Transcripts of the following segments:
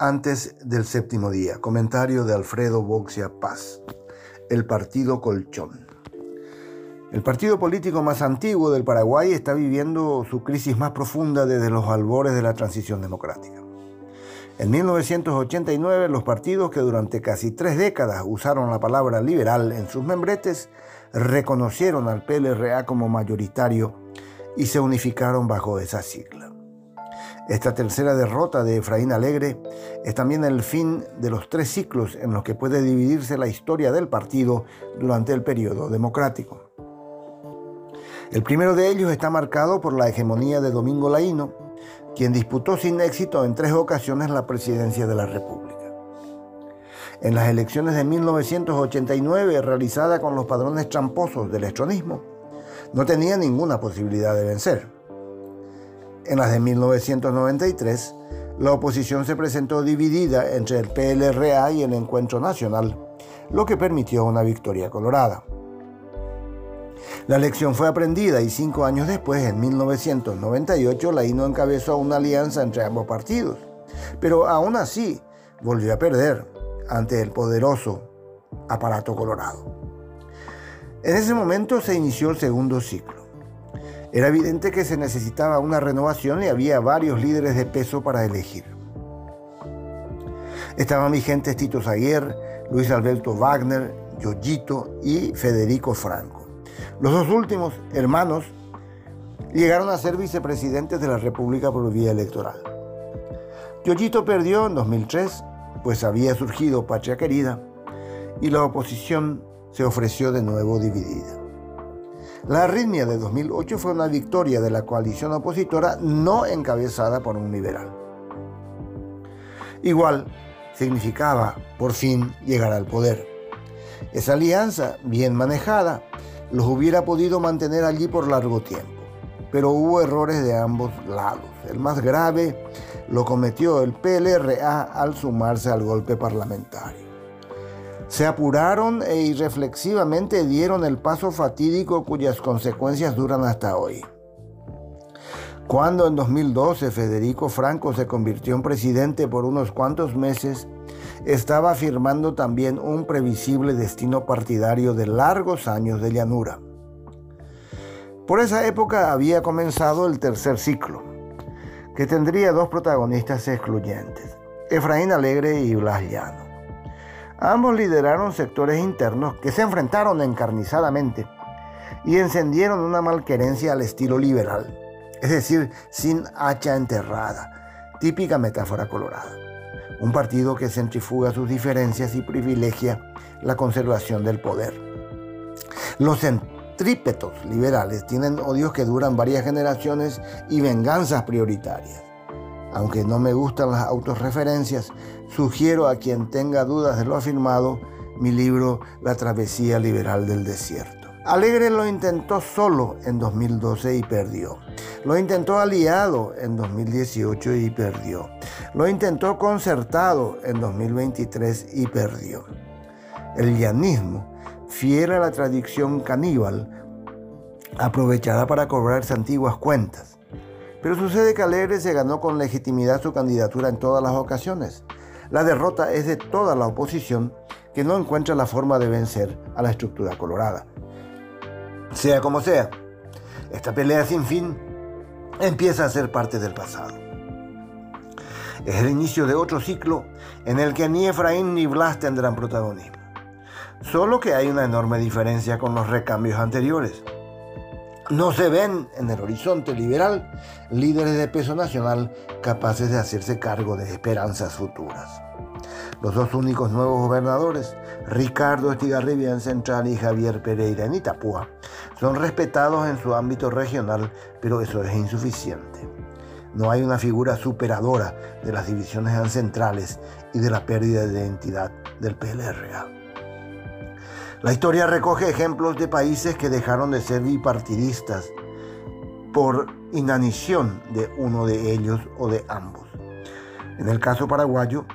antes del séptimo día. Comentario de Alfredo Boxia Paz. El Partido Colchón. El partido político más antiguo del Paraguay está viviendo su crisis más profunda desde los albores de la transición democrática. En 1989, los partidos que durante casi tres décadas usaron la palabra liberal en sus membretes reconocieron al PLRA como mayoritario y se unificaron bajo esa sigla. Esta tercera derrota de Efraín Alegre es también el fin de los tres ciclos en los que puede dividirse la historia del partido durante el periodo democrático. El primero de ellos está marcado por la hegemonía de Domingo Laíno, quien disputó sin éxito en tres ocasiones la presidencia de la República. En las elecciones de 1989, realizada con los padrones tramposos del estronismo, no tenía ninguna posibilidad de vencer. En las de 1993, la oposición se presentó dividida entre el PLRA y el Encuentro Nacional, lo que permitió una victoria colorada. La elección fue aprendida y cinco años después, en 1998, la INO encabezó una alianza entre ambos partidos, pero aún así volvió a perder ante el poderoso aparato colorado. En ese momento se inició el segundo ciclo. Era evidente que se necesitaba una renovación y había varios líderes de peso para elegir. Estaban vigentes Tito Zaguer, Luis Alberto Wagner, Yoyito y Federico Franco. Los dos últimos, hermanos, llegaron a ser vicepresidentes de la República por vía electoral. Yoyito perdió en 2003, pues había surgido Patria Querida, y la oposición se ofreció de nuevo dividida. La arritmia de 2008 fue una victoria de la coalición opositora no encabezada por un liberal. Igual significaba por fin llegar al poder. Esa alianza, bien manejada, los hubiera podido mantener allí por largo tiempo. Pero hubo errores de ambos lados. El más grave lo cometió el PLRA al sumarse al golpe parlamentario. Se apuraron e irreflexivamente dieron el paso fatídico cuyas consecuencias duran hasta hoy. Cuando en 2012 Federico Franco se convirtió en presidente por unos cuantos meses, estaba firmando también un previsible destino partidario de largos años de llanura. Por esa época había comenzado el tercer ciclo, que tendría dos protagonistas excluyentes, Efraín Alegre y Blas Llano. Ambos lideraron sectores internos que se enfrentaron encarnizadamente y encendieron una malquerencia al estilo liberal, es decir, sin hacha enterrada, típica metáfora colorada. Un partido que centrifuga sus diferencias y privilegia la conservación del poder. Los centrípetos liberales tienen odios que duran varias generaciones y venganzas prioritarias. Aunque no me gustan las autorreferencias, sugiero a quien tenga dudas de lo afirmado mi libro La travesía liberal del desierto. Alegre lo intentó solo en 2012 y perdió. Lo intentó aliado en 2018 y perdió. Lo intentó concertado en 2023 y perdió. El llanismo, fiel a la tradición caníbal, aprovechará para cobrarse antiguas cuentas pero sucede que Alegre se ganó con legitimidad su candidatura en todas las ocasiones. La derrota es de toda la oposición que no encuentra la forma de vencer a la estructura colorada. Sea como sea, esta pelea sin fin empieza a ser parte del pasado. Es el inicio de otro ciclo en el que ni Efraín ni Blas tendrán protagonismo. Solo que hay una enorme diferencia con los recambios anteriores. No se ven en el horizonte liberal líderes de peso nacional capaces de hacerse cargo de esperanzas futuras. Los dos únicos nuevos gobernadores, Ricardo Estigarribia en Central y Javier Pereira en Itapúa, son respetados en su ámbito regional, pero eso es insuficiente. No hay una figura superadora de las divisiones ancestrales y de la pérdida de identidad del PLRA. La historia recoge ejemplos de países que dejaron de ser bipartidistas por inanición de uno de ellos o de ambos. En el caso paraguayo,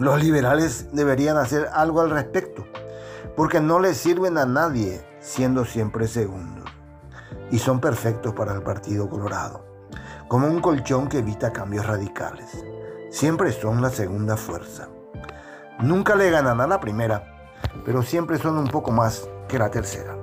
los liberales deberían hacer algo al respecto, porque no les sirven a nadie siendo siempre segundos. Y son perfectos para el Partido Colorado, como un colchón que evita cambios radicales. siempre son la segunda fuerza. Nunca le ganan a la primera, pero siempre son un poco más que la tercera.